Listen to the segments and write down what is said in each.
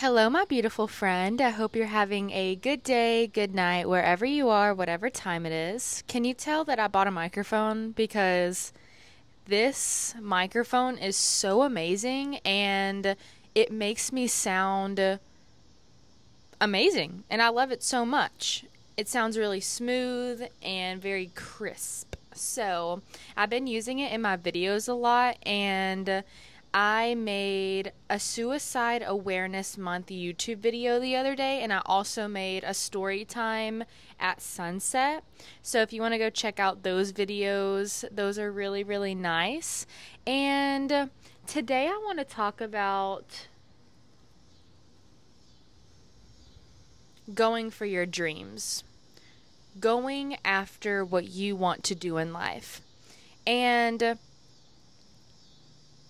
Hello, my beautiful friend. I hope you're having a good day, good night, wherever you are, whatever time it is. Can you tell that I bought a microphone? Because this microphone is so amazing and it makes me sound amazing. And I love it so much. It sounds really smooth and very crisp. So, I've been using it in my videos a lot and I made a Suicide Awareness Month YouTube video the other day, and I also made a story time at sunset. So if you want to go check out those videos, those are really, really nice. And today I want to talk about going for your dreams, going after what you want to do in life. And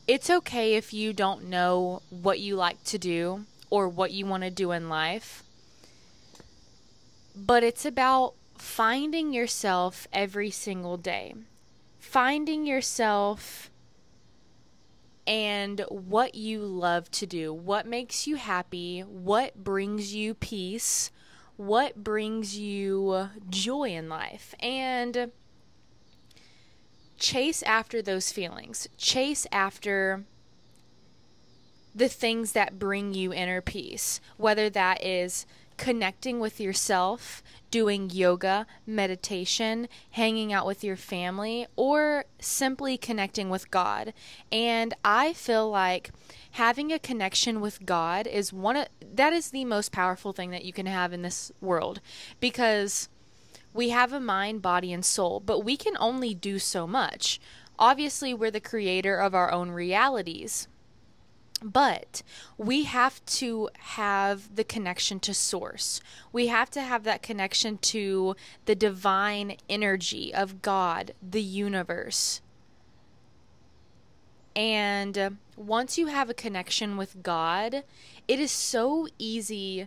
it's okay if you don't know what you like to do or what you want to do in life, but it's about finding yourself every single day. Finding yourself and what you love to do, what makes you happy, what brings you peace, what brings you joy in life. And chase after those feelings. Chase after the things that bring you inner peace, whether that is connecting with yourself, doing yoga, meditation, hanging out with your family, or simply connecting with God. And I feel like having a connection with God is one of that is the most powerful thing that you can have in this world because we have a mind, body, and soul, but we can only do so much. Obviously, we're the creator of our own realities. But we have to have the connection to source. We have to have that connection to the divine energy of God, the universe. And uh, once you have a connection with God, it is so easy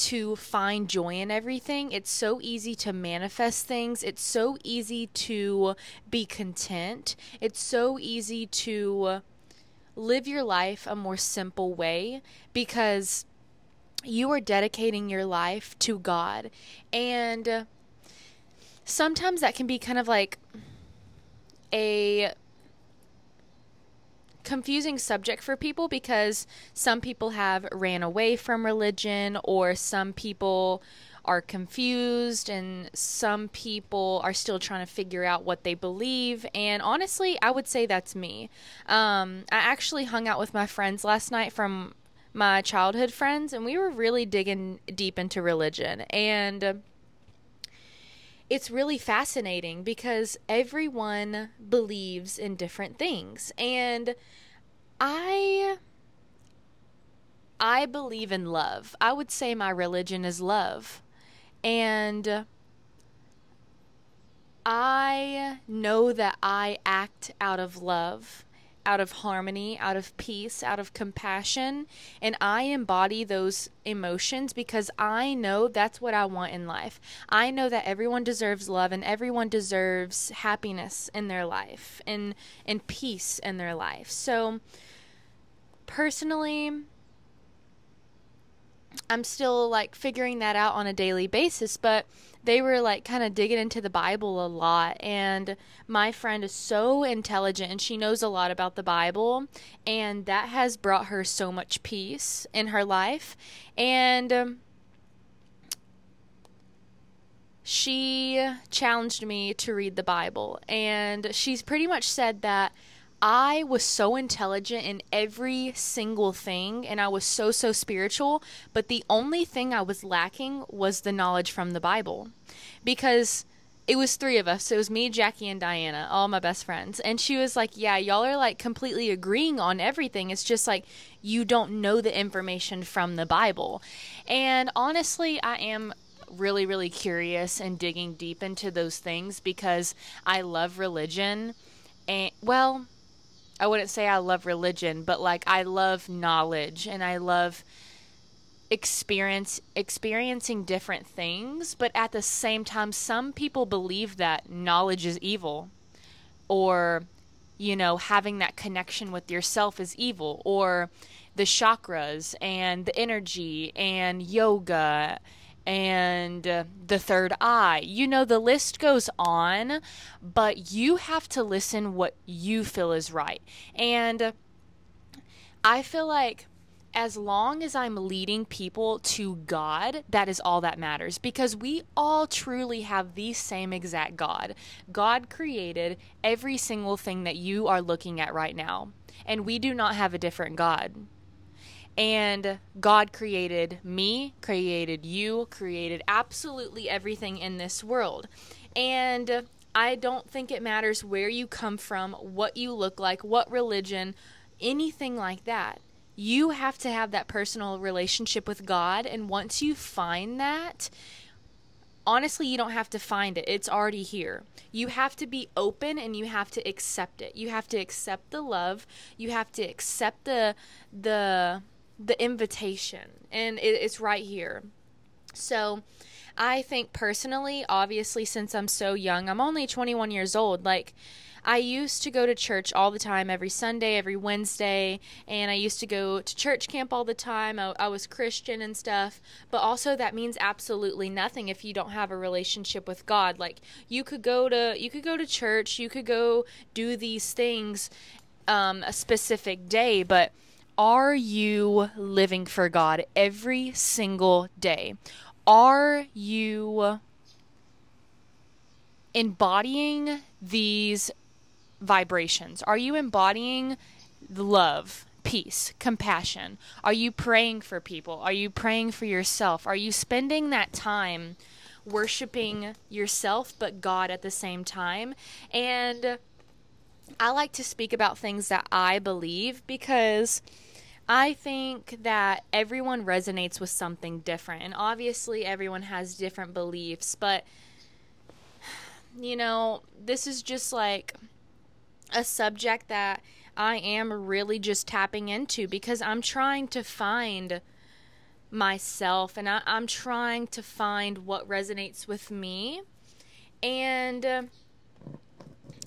to find joy in everything. It's so easy to manifest things. It's so easy to be content. It's so easy to live your life a more simple way because you are dedicating your life to God. And sometimes that can be kind of like a confusing subject for people because some people have ran away from religion or some people are confused and some people are still trying to figure out what they believe. And honestly i would say that's me. Um, i actually hung out with my friends last night from my childhood friends and we were really digging deep into religion. And it's really fascinating because everyone believes in different things and I I believe in love. I would say my religion is love. And I know that I act out of love out of harmony, out of peace, out of compassion. And I embody those emotions because I know that's what I want in life. I know that everyone deserves love and everyone deserves happiness in their life and, and peace in their life. So, personally, I'm still like figuring that out on a daily basis, but they were like kind of digging into the Bible a lot. And my friend is so intelligent and she knows a lot about the Bible, and that has brought her so much peace in her life. And um, she challenged me to read the Bible, and she's pretty much said that I was so intelligent in every single thing and I was so, so spiritual, but the only thing I was lacking was the knowledge from the Bible. Because it was three of us. It was me, Jackie, and Diana, all my best friends. And she was like, Yeah, y'all are like completely agreeing on everything. It's just like you don't know the information from the Bible. And honestly, I am really, really curious and digging deep into those things because I love religion. And, well, I wouldn't say I love religion, but like I love knowledge and I love experience experiencing different things, but at the same time some people believe that knowledge is evil or you know, having that connection with yourself is evil, or the chakras and the energy and yoga and uh, the third eye. You know, the list goes on, but you have to listen what you feel is right. And I feel like as long as I'm leading people to God, that is all that matters because we all truly have the same exact God. God created every single thing that you are looking at right now, and we do not have a different God. And God created me, created you, created absolutely everything in this world. And I don't think it matters where you come from, what you look like, what religion, anything like that you have to have that personal relationship with God. And once you find that, honestly, you don't have to find it, it's already here. You have to be open and you have to accept it. You have to accept the love, you have to accept the, the, the invitation, and it, it's right here. So, I think personally, obviously, since I'm so young, I'm only 21 years old, like, I used to go to church all the time, every Sunday, every Wednesday, and I used to go to church camp all the time. I, I, was Christian and stuff, but also that means absolutely nothing if you don't have a relationship with God. Like you could go to you could go to church, you could go do these things um, a specific day, but are you living for God every single day? Are you embodying these vibrations? Are you embodying love, peace, compassion? Are you praying for people? Are you praying for yourself? Are you spending that time worshiping yourself but God at the same time? And I like to speak about things that I believe because I think that everyone resonates with something different. And obviously, everyone has different beliefs, but you know, this is just like a subject that I am really just tapping into because I'm trying to find myself and I, am trying to find what resonates with me. And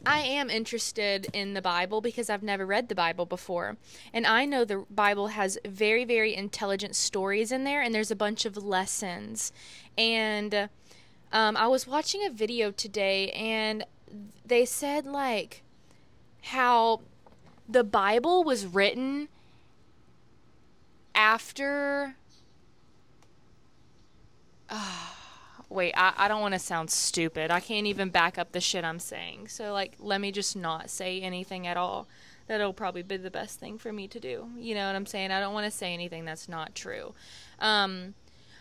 I am interested in the Bible because I've never read the Bible before. And I know the Bible has very, very intelligent stories in there, and there's a bunch of lessons. And um, I was watching a video today, and they said, like, how the Bible was written after. Uh, wait, I, I don't want to sound stupid. I can't even back up the shit I'm saying. So, like, let me just not say anything at all. That'll probably be the best thing for me to do. You know what I'm saying? I don't want to say anything that's not true. Um,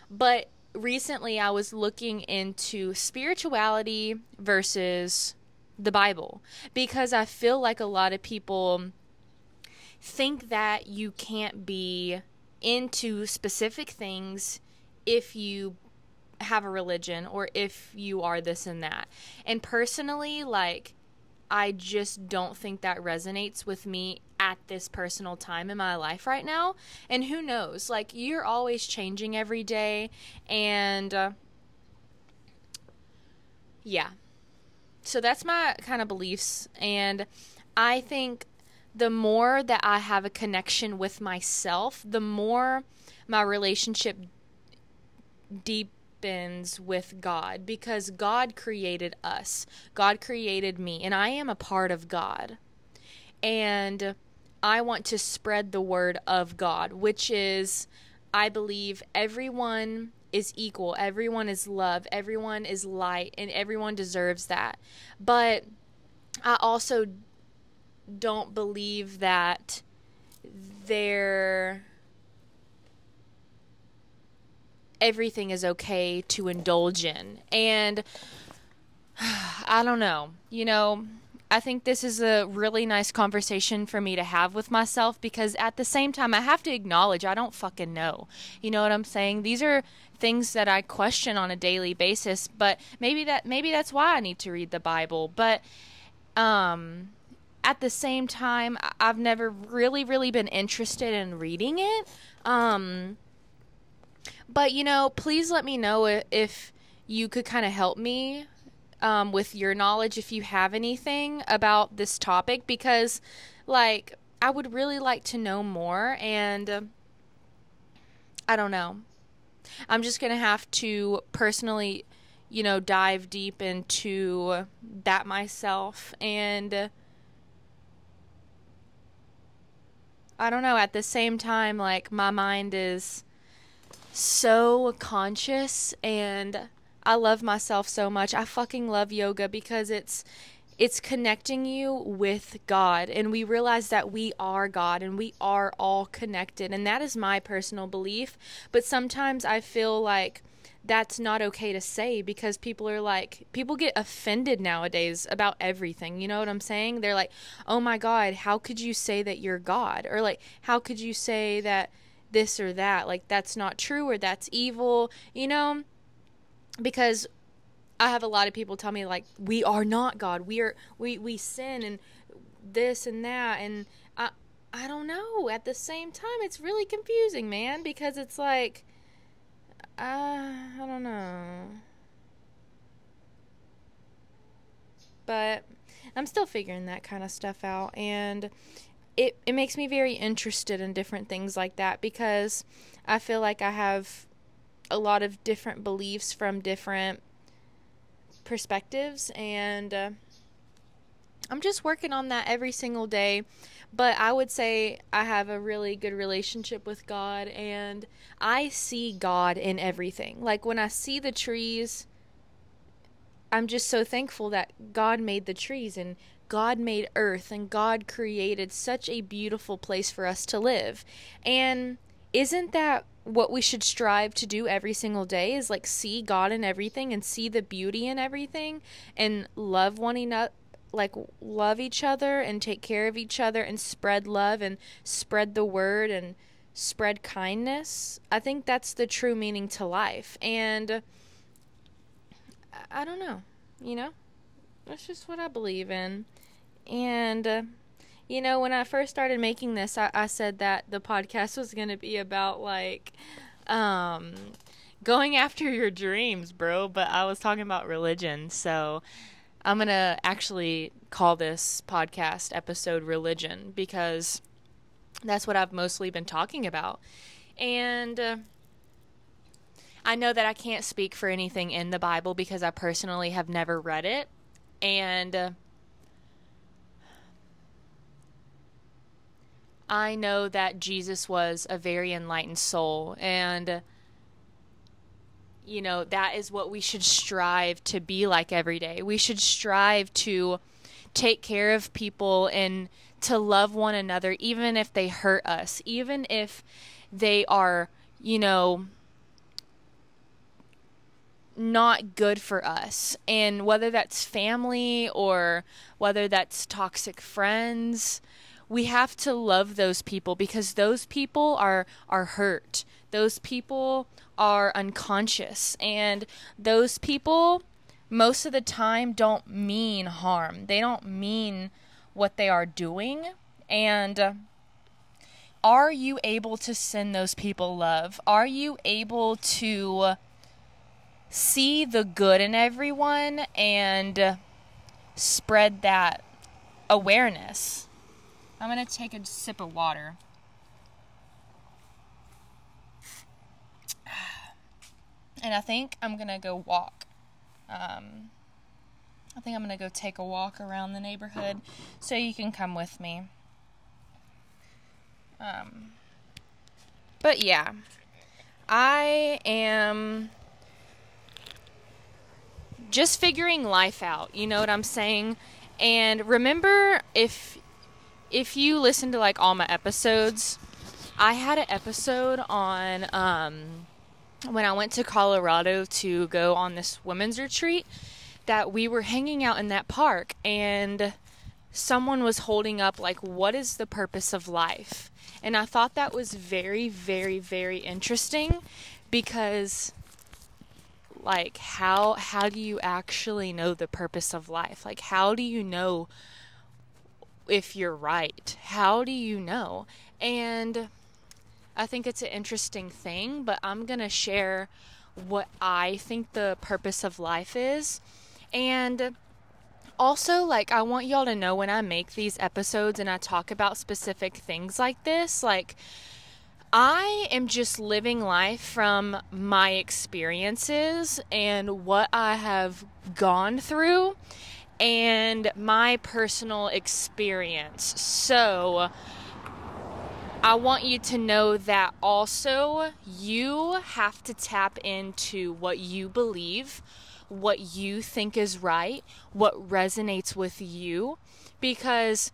but recently I was looking into spirituality versus the Bible because I feel like a lot of people think that you can't be into specific things if you have a religion or if you are this and that. And personally, like, I just don't think that resonates with me at this personal time in my life right now. And who knows? Like, you're always changing every day. And, uh, yeah, so that's my kind of beliefs and i think the more that i have a connection with myself the more my relationship deepens with god because god created us god created me and i am a part of god and i want to spread the word of god which is i believe everyone is equal. Everyone is love. Everyone is light, and everyone deserves that. But I also don't believe that there everything is okay to indulge in. And I don't know. You know, I think this is a really nice conversation for me to have with myself because at the same time, I have to acknowledge I don't fucking know. You know what I'm saying? These are things that I question on a daily basis, but maybe that maybe that's why I need to read the Bible. But um at the same time, I've never really really been interested in reading it. Um but you know, please let me know if you could kind of help me um, with your knowledge if you have anything about this topic because, like, I would really like to know more. And uh, I don't know. I'm just going to have to personally, you know, dive deep into that myself. And uh, I don't know. At the same time, like, my mind is so conscious and I love myself so much. I fucking love yoga because it's it's connecting you with God and we realize that we are God and we are all connected and that is my personal belief. But sometimes I feel like that's not okay to say because people are like people get offended nowadays about everything. You know what I'm saying? They're like, "Oh my god, how could you say that you're God?" Or like, "How could you say that this or that? Like that's not true or that's evil." You know? because I have a lot of people tell me like we are not God. We are we we sin and this and that and I I don't know. At the same time, it's really confusing, man, because it's like uh, I don't know. But I'm still figuring that kind of stuff out and it it makes me very interested in different things like that because I feel like I have a lot of different beliefs from different perspectives and uh, I'm just working on that every single day. But I would say I have a really good relationship with God and I see God in everything. Like when I see the trees, I'm just so thankful that God made the trees and God made earth and God created such a beautiful place for us to live. And isn't that what we should strive to do every single day is like see God in everything and see the beauty in everything and love one another like love each other and take care of each other and spread love and spread the word and spread kindness. I think that's the true meaning to life. And I don't know, you know? That's just what I believe in. And uh, you know, when I first started making this, I, I said that the podcast was going to be about like um, going after your dreams, bro. But I was talking about religion. So I'm going to actually call this podcast episode Religion because that's what I've mostly been talking about. And. Uh, I know that I can't speak for anything in the Bible because I personally have never read it. And I know that Jesus was a very enlightened soul and you know that is what we should strive to be like every day. We should strive to take care of people and to love one another even if they hurt us, even if they are, you know, not good for us. And whether that's family or whether that's toxic friends, we have to love those people because those people are are hurt. Those people are unconscious and those people most of the time don't mean harm. They don't mean what they are doing and uh, are you able to send those people love? Are you able to see the good in everyone and spread that awareness? I'm going to take a sip of water. And I think I'm going to go walk. Um, I think I'm going to go take a walk around the neighborhood so you can come with me. Um, but yeah, I am just figuring life out. You know what I'm saying? And remember, if if you listen to like all my episodes, I had an episode on um, when I went to Colorado to go on this women's retreat that we were hanging out in that park and someone was holding up like what is the purpose of life? And I thought that was very very very interesting because like how how do you actually know the purpose of life? Like how do you know if you're right. How do you know? And I think it's an interesting thing, but I'm going to share what I think the purpose of life is. And also, like, I want y'all to know when I make these episodes and I talk about specific things like this, like, I am just living life from my experiences and what I have gone through and my personal experience. So, I want you to know that also you have to tap into what you believe, what you think is right, what resonates with you, because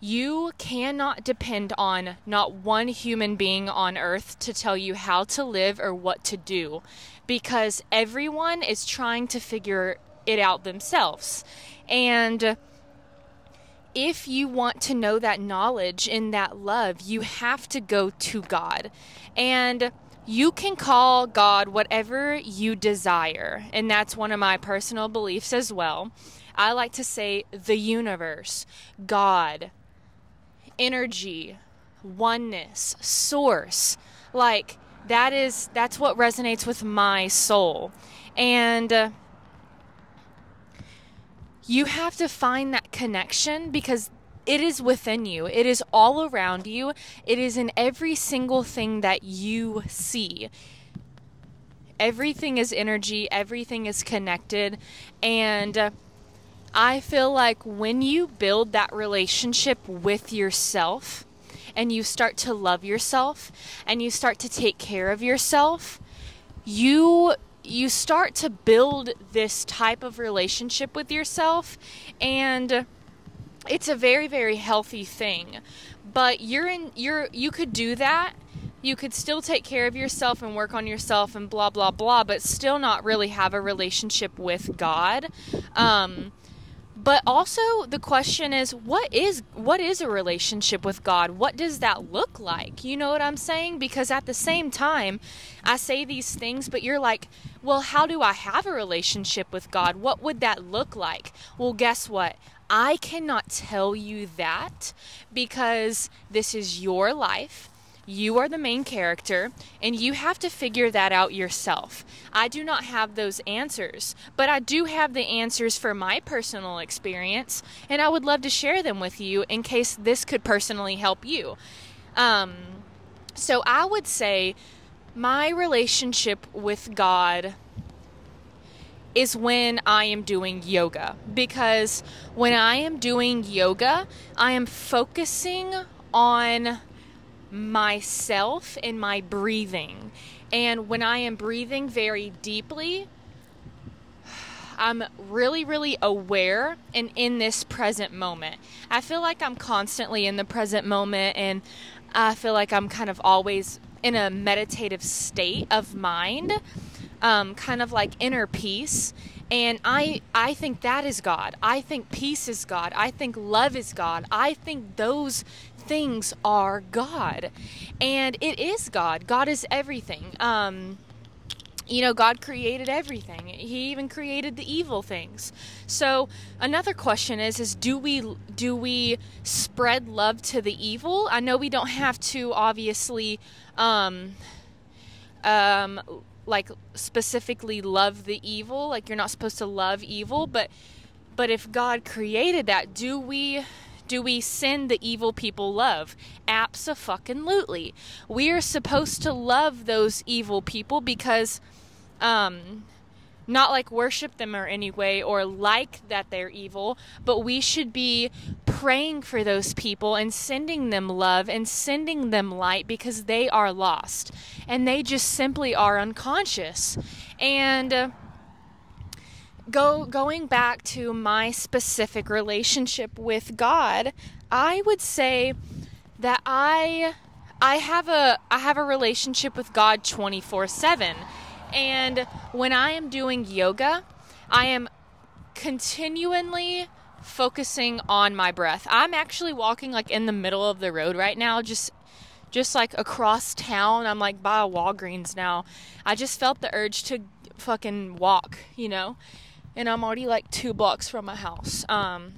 you cannot depend on not one human being on earth to tell you how to live or what to do, because everyone is trying to figure it out themselves. And if you want to know that knowledge and that love, you have to go to God. And you can call God whatever you desire. And that's one of my personal beliefs as well. I like to say the universe, God, energy, oneness, source. Like that is that's what resonates with my soul. And uh, you have to find that connection because it is within you. It is all around you. It is in every single thing that you see. Everything is energy, everything is connected. And I feel like when you build that relationship with yourself and you start to love yourself and you start to take care of yourself, you you start to build this type of relationship with yourself and it's a very very healthy thing. But you're in you're you could do that. You could still take care of yourself and work on yourself and blah blah blah but still not really have a relationship with god. Um, but also the question is what is what is a relationship with God? What does that look like? You know what I'm saying? Because at the same time, I say these things, but you're like, "Well, how do I have a relationship with God? What would that look like?" Well, guess what? I cannot tell you that because this is your life. You are the main character, and you have to figure that out yourself. I do not have those answers, but I do have the answers for my personal experience, and I would love to share them with you in case this could personally help you. Um, so I would say my relationship with God is when I am doing yoga because when I am doing yoga, I am focusing on myself in my breathing. And when I am breathing very deeply, I'm really, really aware and in this present moment. I feel like I'm constantly in the present moment, and I feel like I'm kind of always in a meditative state of mind, um, kind of like inner peace. And I, I think that is God. I think peace is God. I think love is God. I think those things are God. And it is God. God is everything. Um, you know, God created everything. He even created the evil things. So another question is: is do we do we spread love to the evil? I know we don't have to obviously, um, um, like specifically love the evil. Like you're not supposed to love evil, but but if God created that, do we do we send the evil people love? Absolutely. We are supposed to love those evil people because, um, not like worship them or any way or like that they're evil, but we should be praying for those people and sending them love and sending them light because they are lost and they just simply are unconscious. And uh, go going back to my specific relationship with God, I would say that I I have a I have a relationship with God 24/7. And when I am doing yoga, I am continually focusing on my breath. I'm actually walking like in the middle of the road right now just just like across town. I'm like by a Walgreens now. I just felt the urge to fucking walk, you know? And I'm already like two blocks from my house. Um,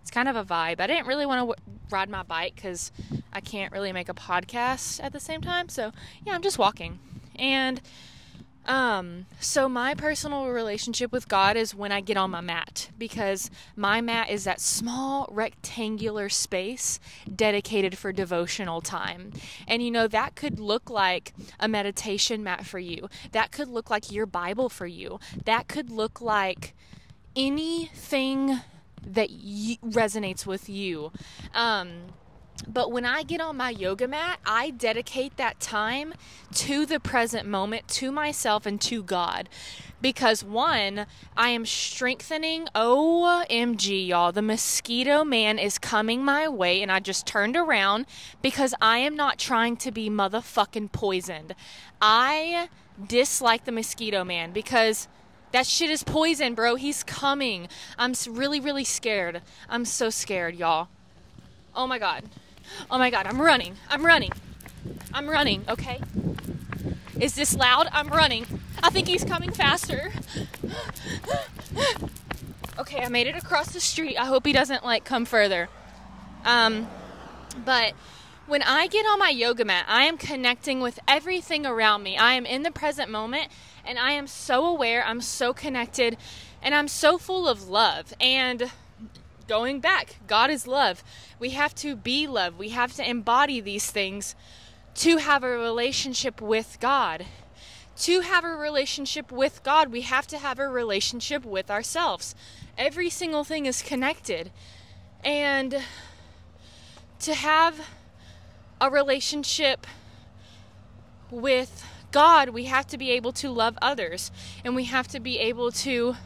it's kind of a vibe. I didn't really want to w- ride my bike because I can't really make a podcast at the same time. So yeah, I'm just walking, and Um, so my personal relationship with God is when I get on my mat because my mat is that small rectangular space dedicated for devotional time. And you know, that could look like a meditation mat for you. That could look like your Bible for you. That could look like anything that y- resonates with you. Um, but when I get on my yoga mat, I dedicate that time to the present moment, to myself, and to God. Because one, I am strengthening. OMG, y'all. The mosquito man is coming my way, and I just turned around because I am not trying to be motherfucking poisoned. I dislike the mosquito man because that shit is poison, bro. He's coming. I'm really, really scared. I'm so scared, y'all. Oh my god. Oh my god, I'm running. I'm running. I'm running, okay? Is this loud? I'm running. I think he's coming faster. okay, I made it across the street. I hope he doesn't like come further. Um but when I get on my yoga mat, I am connecting with everything around me. I am in the present moment and I am so aware, I'm so connected, and I'm so full of love. And going back, God is love. We have to be love. We have to embody these things to have a relationship with God. To have a relationship with God, we have to have a relationship with ourselves. Every single thing is connected. And to have a relationship with God, we have to be able to love others and we have to be able to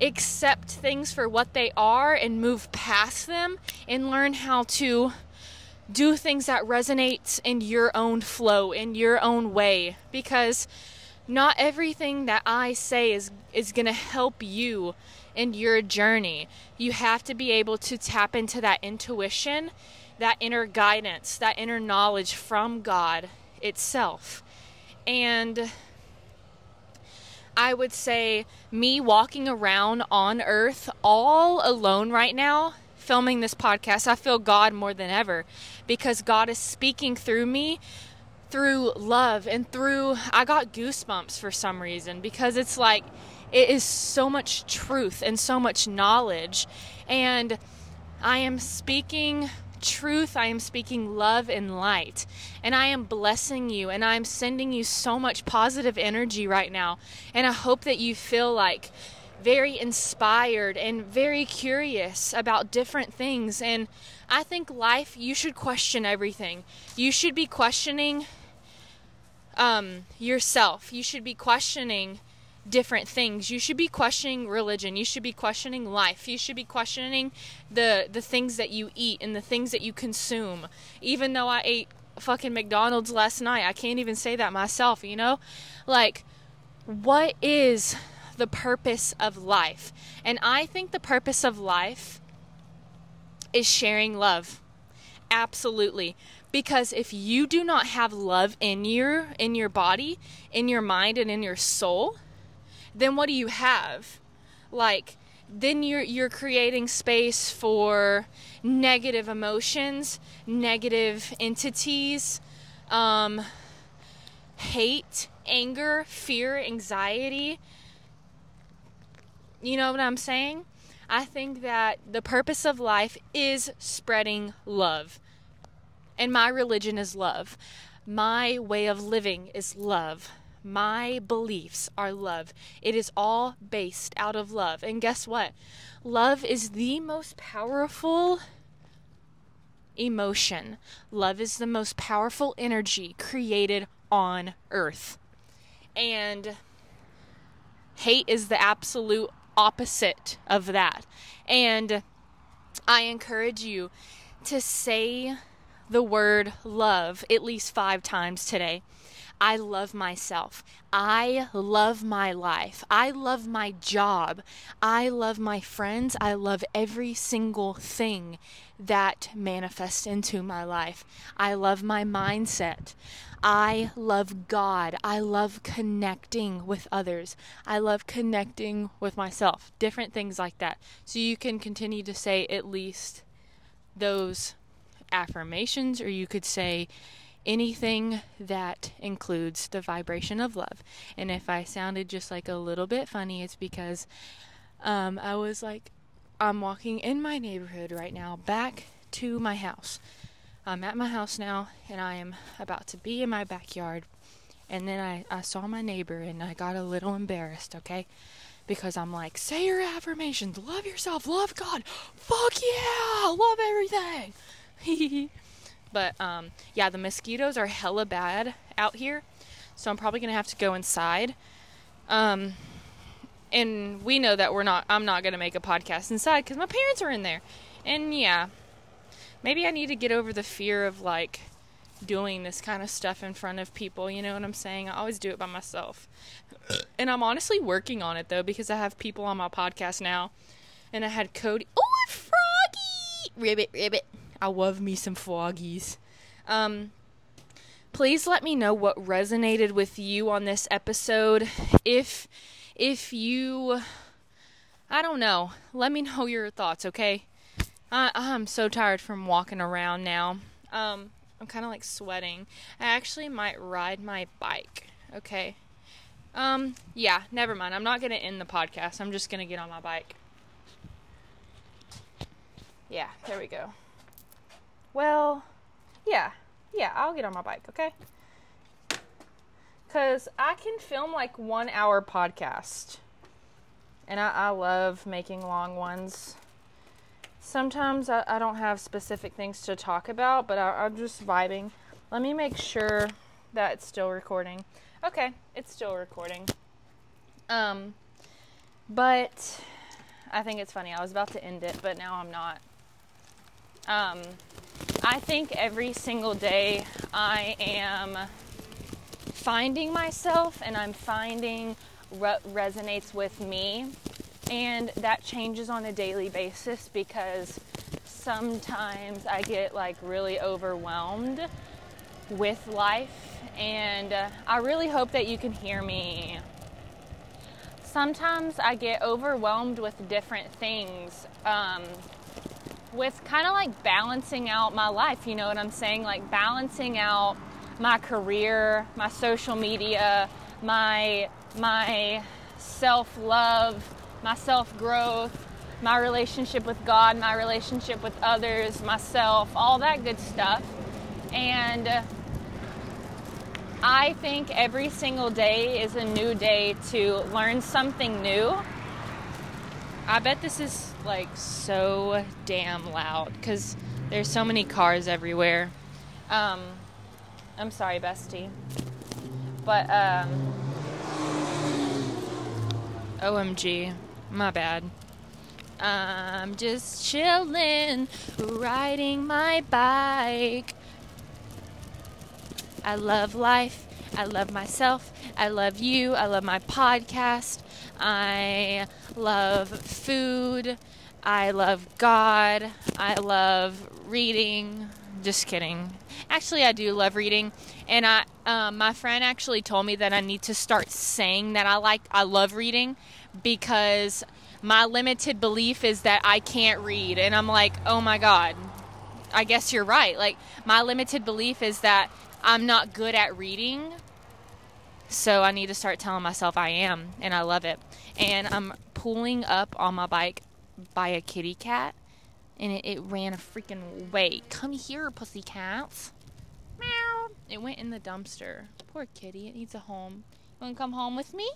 accept things for what they are and move past them and learn how to do things that resonate in your own flow in your own way because not everything that I say is is going to help you in your journey. You have to be able to tap into that intuition, that inner guidance, that inner knowledge from God itself. And I would say me walking around on earth all alone right now, filming this podcast, I feel God more than ever because God is speaking through me through love and through I got goosebumps for some reason because it's like it is so much truth and so much knowledge and I am speaking truth, I am speaking love and light. And I am blessing you and I'm sending you so much positive energy right now. And I hope that you feel like very inspired and very curious about different things. And I think life, you should question everything. You should be questioning um, yourself. You should be questioning different things. You should be questioning religion. You should be questioning life. You should be questioning the the things that you eat and the things that you consume. Even though I ate fucking McDonald's last night, I can't even say that myself, you know? Like what is the purpose of life? And I think the purpose of life is sharing love. Absolutely. Because if you do not have love in your in your body, in your mind and in your soul, then what do you have? Like then you're you're creating space for negative emotions, negative entities, um, hate, anger, fear, anxiety. You know what I'm saying? I think that the purpose of life is spreading love. And my religion is love. My way of living is love. My beliefs are love. It is all based out of love. And guess what? Love is the most powerful emotion. Love is the most powerful energy created on earth. And hate is the absolute opposite of that. And I encourage you to say the word love at least five times today. I love myself. I love my life. I love my job. I love my friends. I love every single thing that manifests into my life. I love my mindset. I love God. I love connecting with others. I love connecting with myself. Different things like that. So you can continue to say at least those affirmations, or you could say anything that includes the vibration of love. And if I sounded just like a little bit funny, it's because um, I was like, I'm walking in my neighborhood right now back to my house. I'm at my house now and I am about to be in my backyard. And then I, I saw my neighbor and I got a little embarrassed, okay? Because I'm like, say your affirmations, love yourself, love God, fuck yeah, love everything. but um, yeah, the mosquitoes are hella bad out here, so I'm probably gonna have to go inside. Um, and we know that we're not. I'm not gonna make a podcast inside because my parents are in there, and yeah, maybe I need to get over the fear of like doing this kind of stuff in front of people. You know what I'm saying? I always do it by myself. And I'm honestly working on it though because I have people on my podcast now. And I had Cody. Oh, Froggy! Ribbit, ribbit. I love me some froggies. Um, please let me know what resonated with you on this episode. If, if you, I don't know, let me know your thoughts, okay? I, I'm so tired from walking around now. Um, I'm kind of like sweating. I actually might ride my bike. Okay. Um, yeah, never mind. I'm not going to end the podcast. I'm just going to get on my bike. Yeah, there we go. Well, yeah. Yeah, I'll get on my bike, okay? Cuz I can film like 1 hour podcast. And I, I love making long ones sometimes I, I, don't have specific things to talk about, but I, I'm just vibing. Let me make sure that it's still recording. Okay, it's still recording. Um, but I think it's funny. I was about to end it, but now I'm not. Um, I think every single day I am finding myself and I'm finding what resonates with me. And that changes on a daily basis because sometimes I get like really overwhelmed with life, and uh, I really hope that you can hear me. Sometimes I get overwhelmed with different things, um, with kind of like balancing out my life, you know what I'm saying? Like balancing out my career, my social media, my my self-love, my self growth, my relationship with God, my relationship with others, myself, all that good stuff. And I think every single day is a new day to learn something new. I bet this is like so damn loud because there's so many cars everywhere. Um, I'm sorry, bestie. But, um, OMG. My bad. I'm just chilling, riding my bike. I love life. I love myself. I love you. I love my podcast. I love food. I love God. I love reading. Just kidding. Actually, I do love reading, and I um, my friend actually told me that I need to start saying that I like I love reading because my limited belief is that I can't read. And I'm like, oh my God, I guess you're right. Like, my limited belief is that I'm not good at reading. So I need to start telling myself I am, and I love it. And I'm pulling up on my bike by a kitty cat, and it, it ran a freaking way. Come here, pussy cats. Meow. It went in the dumpster. Poor kitty. It needs a home. You want to come home with me?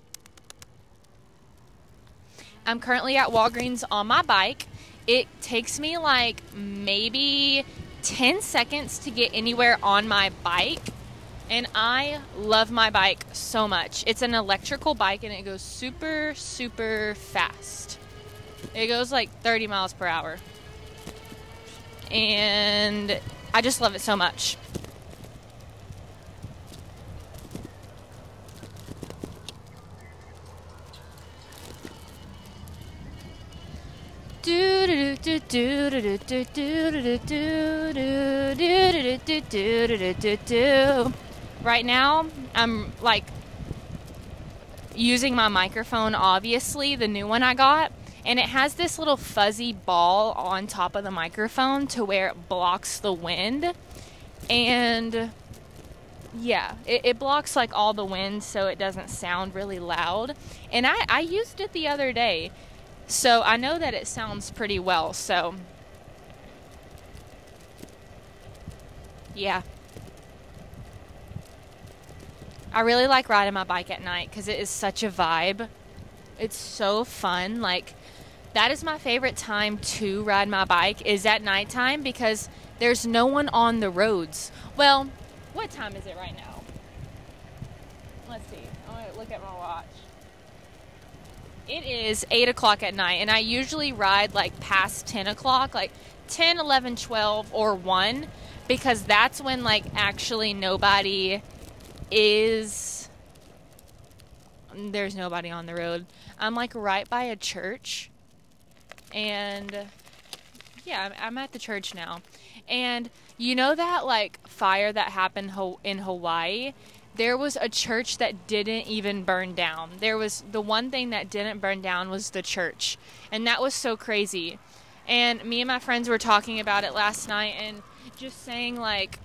I'm currently at Walgreens on my bike. It takes me like maybe 10 seconds to get anywhere on my bike. And I love my bike so much. It's an electrical bike and it goes super, super fast. It goes like 30 miles per hour. And I just love it so much. Right now, I'm like using my microphone, obviously, the new one I got, and it has this little fuzzy ball on top of the microphone to where it blocks the wind. And yeah, it, it, blocks like all the wind so it doesn't sound really loud. And I, I used it the other day, so I know that it sounds pretty well. So, yeah. I really like riding my bike at night because it is such a vibe. It's so fun. Like, that is my favorite time to ride my bike is at nighttime because there's no one on the roads. Well, what time is it right now? Let's see. I'm going to look at my watch. It is 8 o'clock at night, and I usually ride like past 10 o'clock, like 10, 11, 12, or 1, because that's when like actually nobody is. There's nobody on the road. I'm like right by a church, and yeah, I'm at the church now. And you know that like fire that happened in Hawaii? There was a church that didn't even burn down. There was the one thing that didn't burn down was the church. And that was so crazy. And me and my friends were talking about it last night and just saying like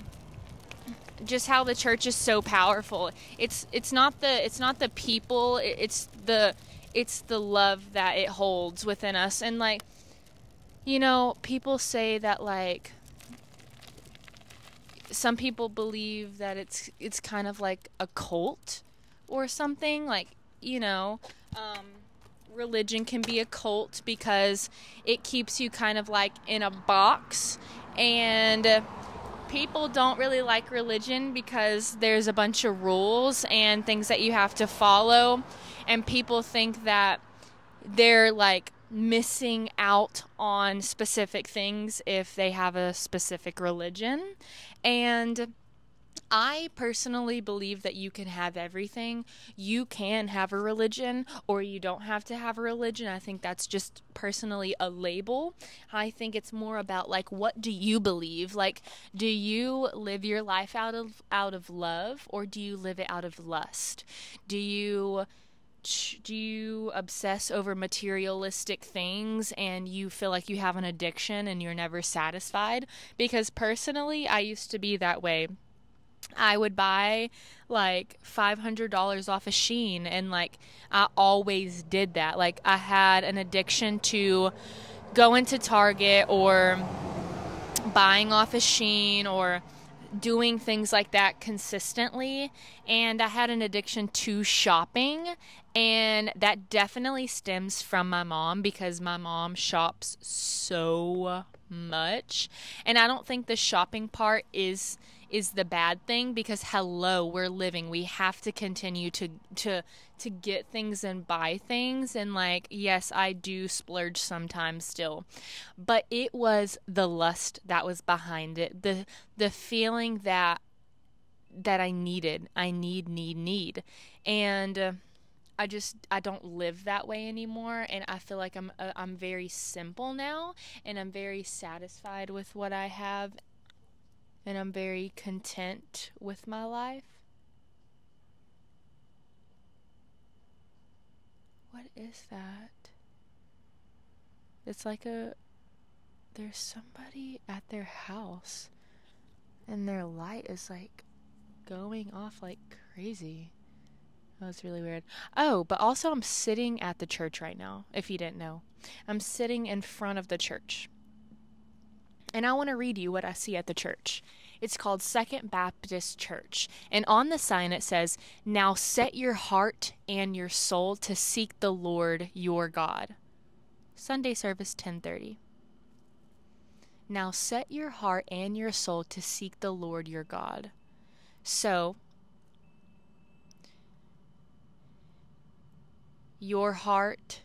just how the church is so powerful. It's it's not the it's not the people, it's the it's the love that it holds within us and like you know, people say that like some people believe that it's it's kind of like a cult or something like, you know, um, religion can be a cult because it keeps you kind of like in a box and people don't really like religion because there's a bunch of rules and things that you have to follow and people think that they're like missing out on specific things if they have a specific religion. And I personally believe that you can have everything. You can have a religion, or you don't have to have a religion. I think that's just personally a label. I think it's more about like what do you believe? Like do you live your life out of out of love or do you live it out of lust? Do you do you obsess over materialistic things and you feel like you have an addiction and you're never satisfied? Because personally, I used to be that way. I would buy like $500 off a of Shein and like I always did that. Like I had an addiction to going to Target or buying off a of Shein or doing things like that consistently and I had an addiction to shopping and that definitely stems from my mom because my mom shops so much and I don't think the shopping part is is the bad thing because hello we're living. We have to continue to to to get things and buy things. And like yes I do splurge sometimes still. But it was the lust that was behind it. The the feeling that that I needed I need need need. And uh, I just I don't live that way anymore. And I feel like I'm uh, I'm very simple now. And I'm very satisfied with what I have and I'm very content with my life. What is that? It's like a. There's somebody at their house, and their light is like going off like crazy. That's really weird. Oh, but also, I'm sitting at the church right now, if you didn't know. I'm sitting in front of the church. And I want to read you what I see at the church. It's called Second Baptist Church. And on the sign it says, Now set your heart and your soul to seek the Lord your God. Sunday service 1030. Now set your heart and your soul to seek the Lord your God. So, your heart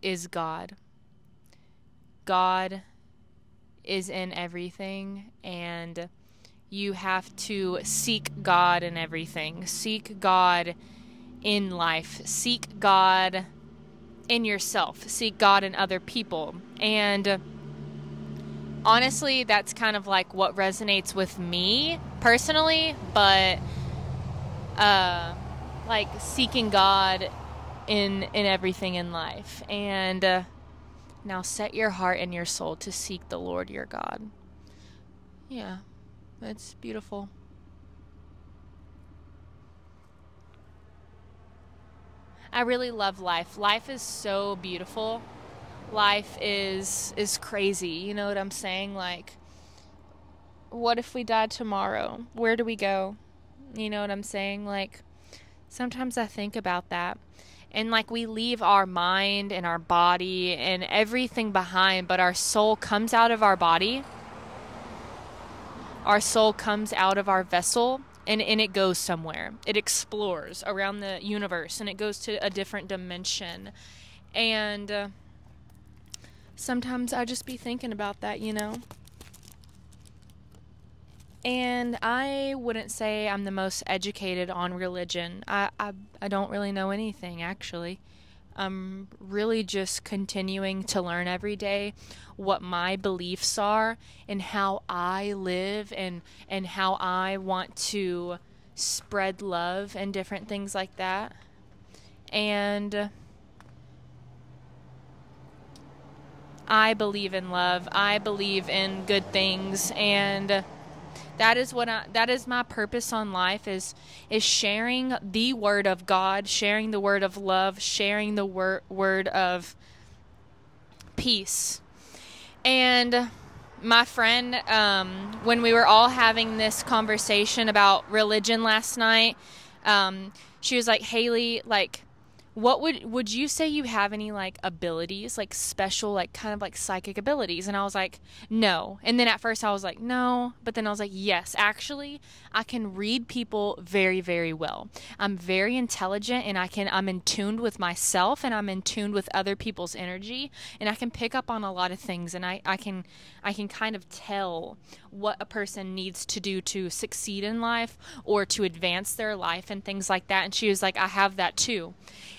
is God. God is in everything and you have to seek God in everything. Seek God in life. Seek God in yourself. Seek God in other people. And honestly, that's kind of like what resonates with me personally, but uh like seeking God in in everything in life. And uh, now set your heart and your soul to seek the Lord your God. Yeah, that's beautiful. I really love life. Life is so beautiful. Life is is crazy. You know what I'm saying? Like what if we die tomorrow? Where do we go? You know what I'm saying? Like sometimes I think about that. And like we leave our mind and our body and everything behind, but our soul comes out of our body. Our soul comes out of our vessel and, and it goes somewhere. It explores around the universe and it goes to a different dimension. And uh, sometimes I just be thinking about that, you know? And I wouldn't say I'm the most educated on religion. I, I, I don't really know anything, actually. I'm really just continuing to learn every day what my beliefs are and how I live and, and how I want to spread love and different things like that. And I believe in love. I believe in good things and that is what I, that is my purpose on life is is sharing the word of God, sharing the word of love, sharing the word word of peace. And my friend, um, when we were all having this conversation about religion last night, um, she was like, Haley, like, what would would you say you have any like abilities like special like kind of like psychic abilities? And i was like no. And then at first i was like no. But then i was like yes. Actually i can read people very very well. I'm very intelligent and i can i'm in tuned with myself and i'm in tuned with other people's energy and i can pick up on a lot of things and i i can i can kind of tell what a person needs to do to succeed in life or to advance their life and things like that. And she was like i have that too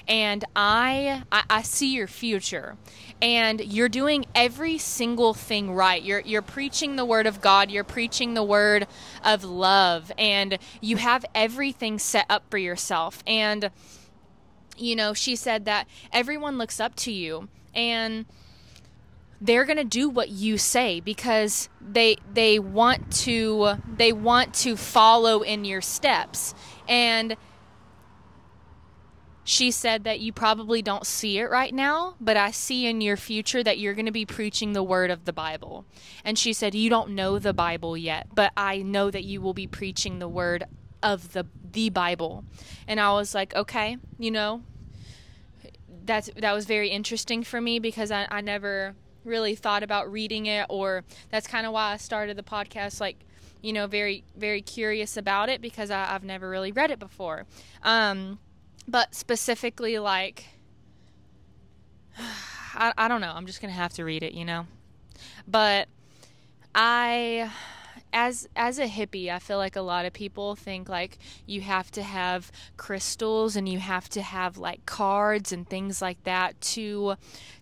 and I, I, I see your future. And you're doing every single thing right. You're you're preaching the word of God. You're preaching the word of love. And you have everything set up for yourself. And you know she said that everyone looks up to you and they're going to do what you say because they they want to they want to follow in your steps. And she said that you probably don't see it right now, but I see in your future that you're going to be preaching the word of the Bible. And she said, You don't know the Bible yet, but I know that you will be preaching the word of the the Bible. And I was like, Okay, you know, that's that was very interesting for me because I, I never really thought about reading it or that's kind of why I started the podcast like you know very very curious about it because I, have never really read it before um, but specifically like I, I don't know i'm just gonna have to read it you know but i as as a hippie i feel like a lot of people think like you have to have crystals and you have to have like cards and things like that to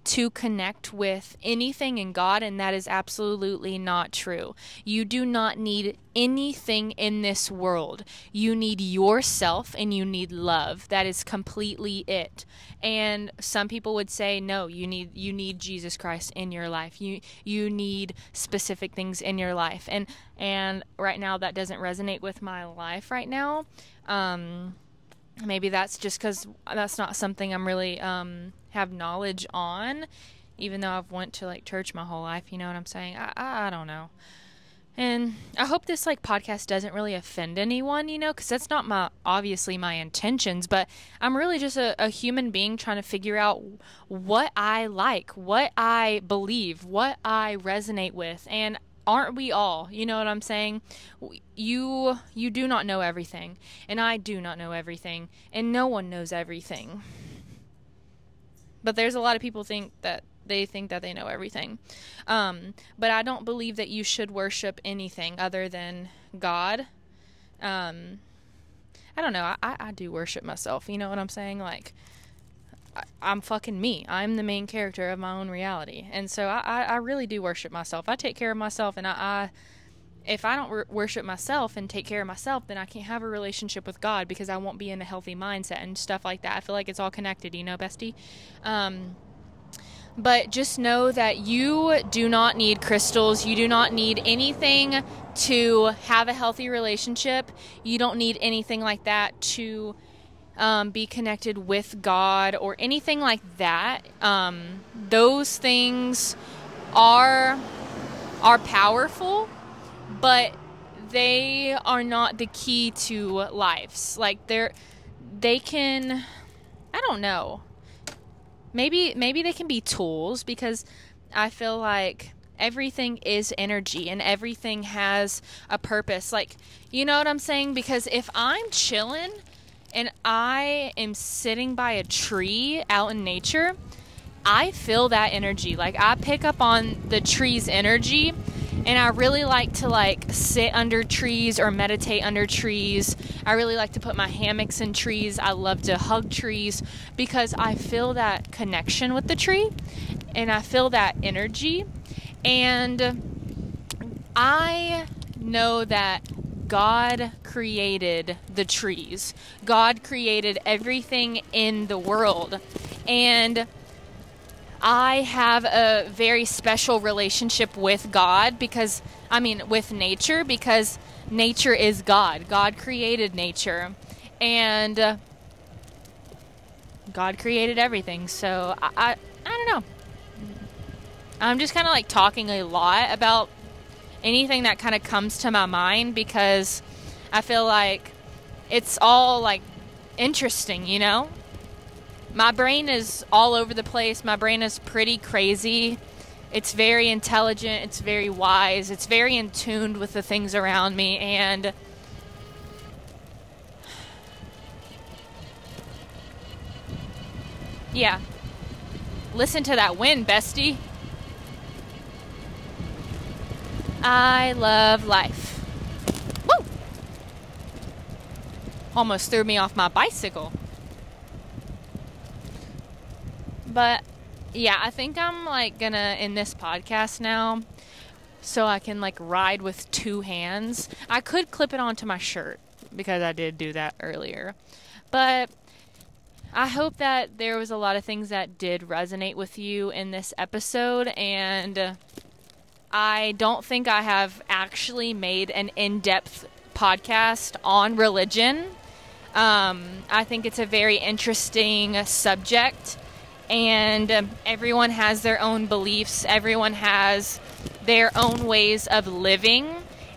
to connect with anything in God, and that is absolutely not true. You do not need anything in this world. You need yourself and you need love. That is completely it. And some people would say no, you need you need Jesus Christ in your life. You you need specific things in your life. And and right now that doesn't resonate with my life right now. Um maybe that's just cuz that's not something I'm really um have knowledge on, even though I've went to like church my whole life. You know what I'm saying? I I, I don't know. And I hope this like podcast doesn't really offend anyone, you know, because that's not my obviously my intentions. But I'm really just a, a human being trying to figure out what I like, what I believe, what I resonate with, and aren't we all? You know what i'm saying? You you do not know everything and i do not know everything and no one knows everything. But there's a lot of people think that they think that they know everything. Um, but I don't believe that you should worship anything other than God. Um, I don't know. I, I do worship myself. You know what I'm saying? Like, I, am fucking me. I'm the main character of my own reality. And so I, I, really do worship myself. I take care of myself and I, I if I don't worship myself and take care of myself, then I can't have a relationship with God because I won't be in a healthy mindset and stuff like that. I feel like it's all connected, you know, bestie. Um, but just know that you do not need crystals. You do not need anything to have a healthy relationship. You don't need anything like that to um, be connected with God or anything like that. Um, those things are are powerful, but they are not the key to lives. Like they're they can I don't know. Maybe maybe they can be tools because I feel like everything is energy and everything has a purpose. Like, you know what I'm saying? Because if I'm chilling and I am sitting by a tree out in nature, I feel that energy. Like I pick up on the tree's energy and I really like to like sit under trees or meditate under trees. I really like to put my hammocks in trees. I love to hug trees because I feel that connection with the tree and I feel that energy and I know that God created the trees. God created everything in the world. And I have a very special relationship with God because, I mean, with nature, because nature is God. God created nature. And uh, God created everything. So I, I, I don't know. I'm just kind of like talking a lot about anything that kind of comes to my mind because I feel like it's all like interesting, you know? My brain is all over the place. My brain is pretty crazy. It's very intelligent, it's very wise, it's very in tuned with the things around me and Yeah. Listen to that wind, bestie. I love life. Woo! Almost threw me off my bicycle. But yeah, I think I'm like gonna end this podcast now so I can like ride with two hands. I could clip it onto my shirt because I did do that earlier. But I hope that there was a lot of things that did resonate with you in this episode and I don't think I have actually made an in depth podcast on religion. Um, I think it's a very interesting subject, and um, everyone has their own beliefs, everyone has their own ways of living,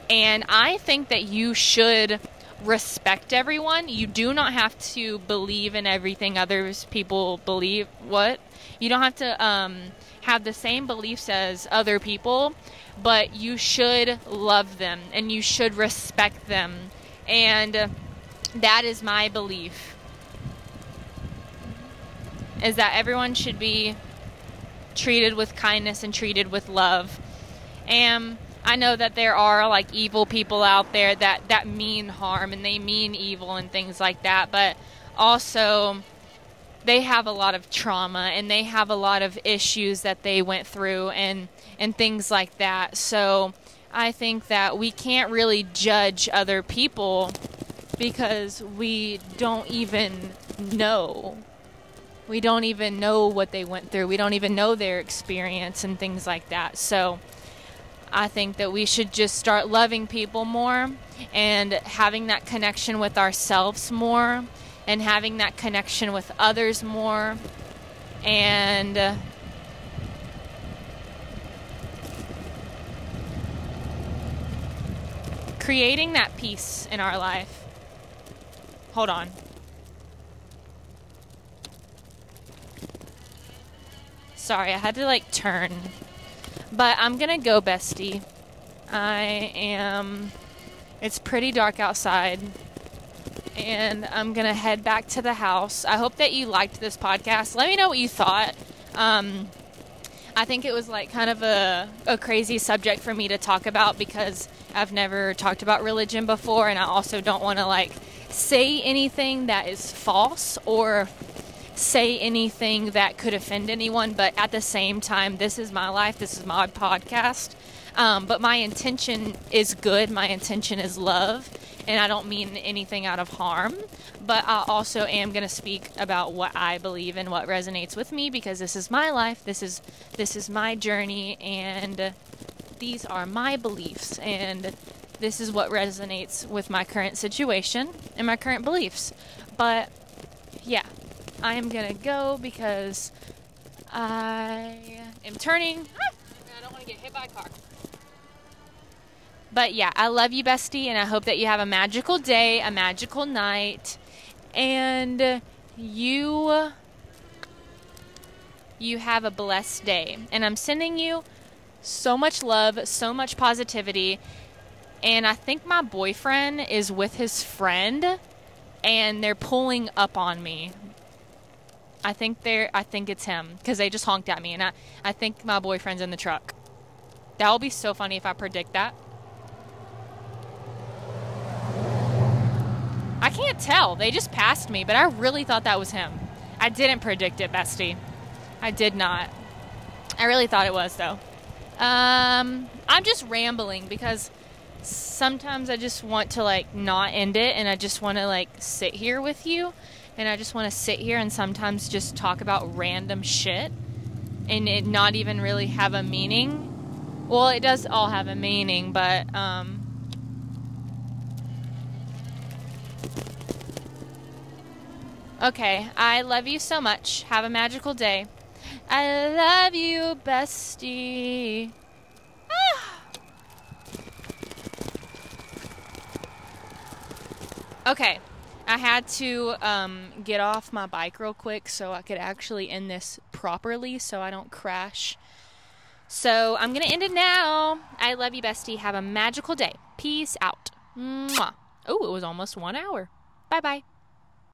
and I think that you should respect everyone. You do not have to believe in everything others people believe. What? You don't have to. Um, have the same beliefs as other people, but you should love them and you should respect them. And that is my belief. Is that everyone should be treated with kindness and treated with love. And I know that there are like evil people out there that that mean harm and they mean evil and things like that, but also they have a lot of trauma and they have a lot of issues that they went through and and things like that. So I think that we can't really judge other people because we don't even know. We don't even know what they went through. We don't even know their experience and things like that. So I think that we should just start loving people more and having that connection with ourselves more and having that connection with others more and uh, creating that peace in our life. Hold on. Sorry, I had to like turn. But I'm gonna go, bestie. I am. It's pretty dark outside and I'm gonna head back to the house. I hope that you liked this podcast. Let me know what you thought. Um, I think it was like kind of a, a crazy subject for me to talk about because I've never talked about religion before, and I also don't want to like say anything that is false or say anything that could offend anyone. But at the same time, this is my life, this is my podcast. Um, but my intention is good, my intention is love and I don't mean anything out of harm, but I also am going to speak about what I believe and what resonates with me because this is my life, this is this is my journey and these are my beliefs and this is what resonates with my current situation and my current beliefs. But yeah, I am gonna go because I am turning. Ah, I don't want to get hit by a car. But yeah, I love you, bestie, and I hope that you have a magical day, a magical night, and you you have a blessed day. And I'm sending you so much love, so much positivity. And I think my boyfriend is with his friend and they're pulling up on me. I think they're I think it's him cuz they just honked at me and I I think my boyfriend's in the truck. That will be so funny if I predict that. I can't tell. They just passed me, but I really thought that was him. I didn't predict it, bestie. I did not. I really thought it was though. Um, I'm just rambling because sometimes I just want to like not end it and I just want to like sit here with you and I just want to sit here and sometimes just talk about random shit and it not even really have a meaning. Well, it does all have a meaning, but um Okay, I love you so much. Have a magical day. I love you, bestie. Ah. Okay, I had to um, get off my bike real quick so I could actually end this properly so I don't crash. So I'm going to end it now. I love you, bestie. Have a magical day. Peace out. Oh, it was almost one hour. Bye bye.